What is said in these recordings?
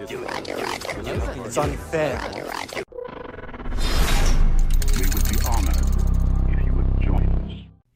It's unfair.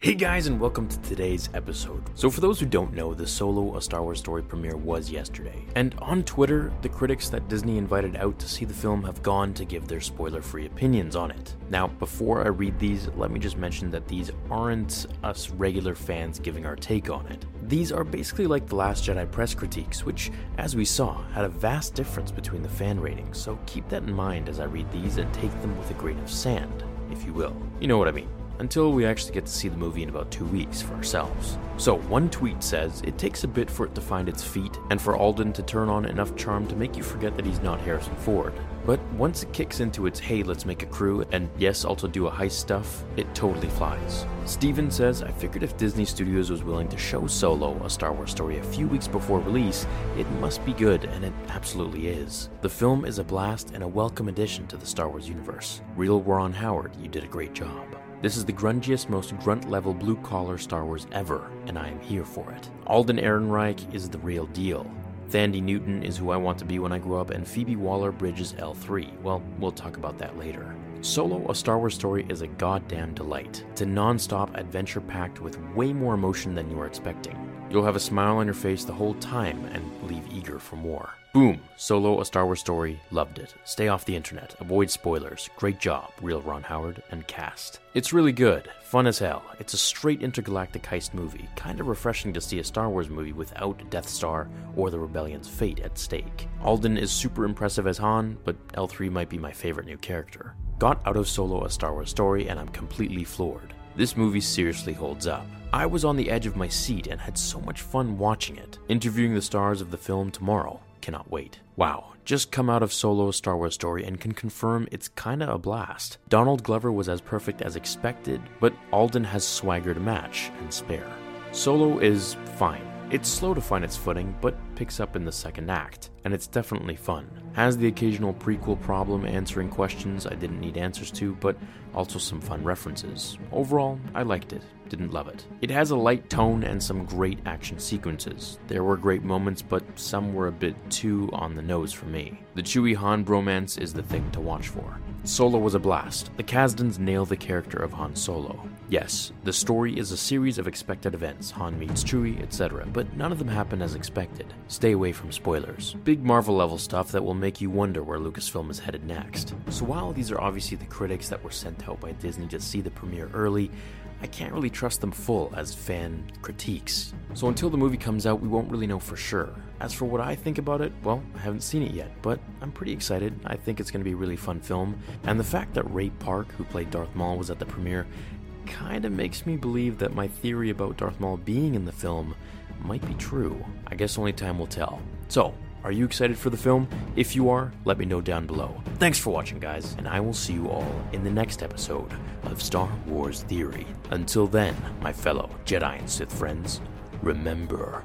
Hey guys, and welcome to today's episode. So, for those who don't know, the Solo A Star Wars Story premiere was yesterday. And on Twitter, the critics that Disney invited out to see the film have gone to give their spoiler free opinions on it. Now, before I read these, let me just mention that these aren't us regular fans giving our take on it. These are basically like the Last Jedi press critiques, which, as we saw, had a vast difference between the fan ratings, so keep that in mind as I read these and take them with a grain of sand, if you will. You know what I mean until we actually get to see the movie in about two weeks for ourselves. So, one tweet says it takes a bit for it to find its feet and for Alden to turn on enough charm to make you forget that he's not Harrison Ford. But once it kicks into its hey, let's make a crew, and yes, also do a heist stuff, it totally flies. Steven says, I figured if Disney Studios was willing to show Solo, a Star Wars story, a few weeks before release, it must be good, and it absolutely is. The film is a blast and a welcome addition to the Star Wars universe. Real Ron Howard, you did a great job. This is the grungiest, most grunt level blue collar Star Wars ever, and I am here for it. Alden Ehrenreich is the real deal. Thandie Newton is who I want to be when I grow up, and Phoebe Waller-Bridge's L3. Well, we'll talk about that later. Solo, a Star Wars story, is a goddamn delight. It's a non stop adventure packed with way more emotion than you are expecting. You'll have a smile on your face the whole time and leave eager for more. Boom! Solo, a Star Wars story, loved it. Stay off the internet, avoid spoilers. Great job, real Ron Howard and cast. It's really good, fun as hell. It's a straight intergalactic heist movie, kind of refreshing to see a Star Wars movie without Death Star or the Rebellion's fate at stake. Alden is super impressive as Han, but L3 might be my favorite new character. Got out of Solo, a Star Wars story, and I'm completely floored. This movie seriously holds up. I was on the edge of my seat and had so much fun watching it. Interviewing the stars of the film tomorrow. Cannot wait. Wow, just come out of Solo Star Wars story and can confirm it's kinda a blast. Donald Glover was as perfect as expected, but Alden has swagger to match and spare. Solo is fine. It's slow to find its footing, but picks up in the second act, and it's definitely fun. Has the occasional prequel problem answering questions I didn't need answers to, but also some fun references. Overall, I liked it, didn't love it. It has a light tone and some great action sequences. There were great moments, but some were a bit too on the nose for me. The Chewie Han bromance is the thing to watch for. Solo was a blast. The Kasdans nail the character of Han Solo. Yes, the story is a series of expected events Han meets Chewie, etc., but none of them happen as expected. Stay away from spoilers. Big Marvel level stuff that will make you wonder where Lucasfilm is headed next. So while these are obviously the critics that were sent out by Disney to see the premiere early, I can't really trust them full as fan critiques. So until the movie comes out, we won't really know for sure. As for what I think about it, well, I haven't seen it yet, but I'm pretty excited. I think it's going to be a really fun film, and the fact that Ray Park, who played Darth Maul, was at the premiere kind of makes me believe that my theory about Darth Maul being in the film might be true. I guess only time will tell. So, are you excited for the film? If you are, let me know down below. Thanks for watching, guys, and I will see you all in the next episode of Star Wars Theory. Until then, my fellow Jedi and Sith friends, remember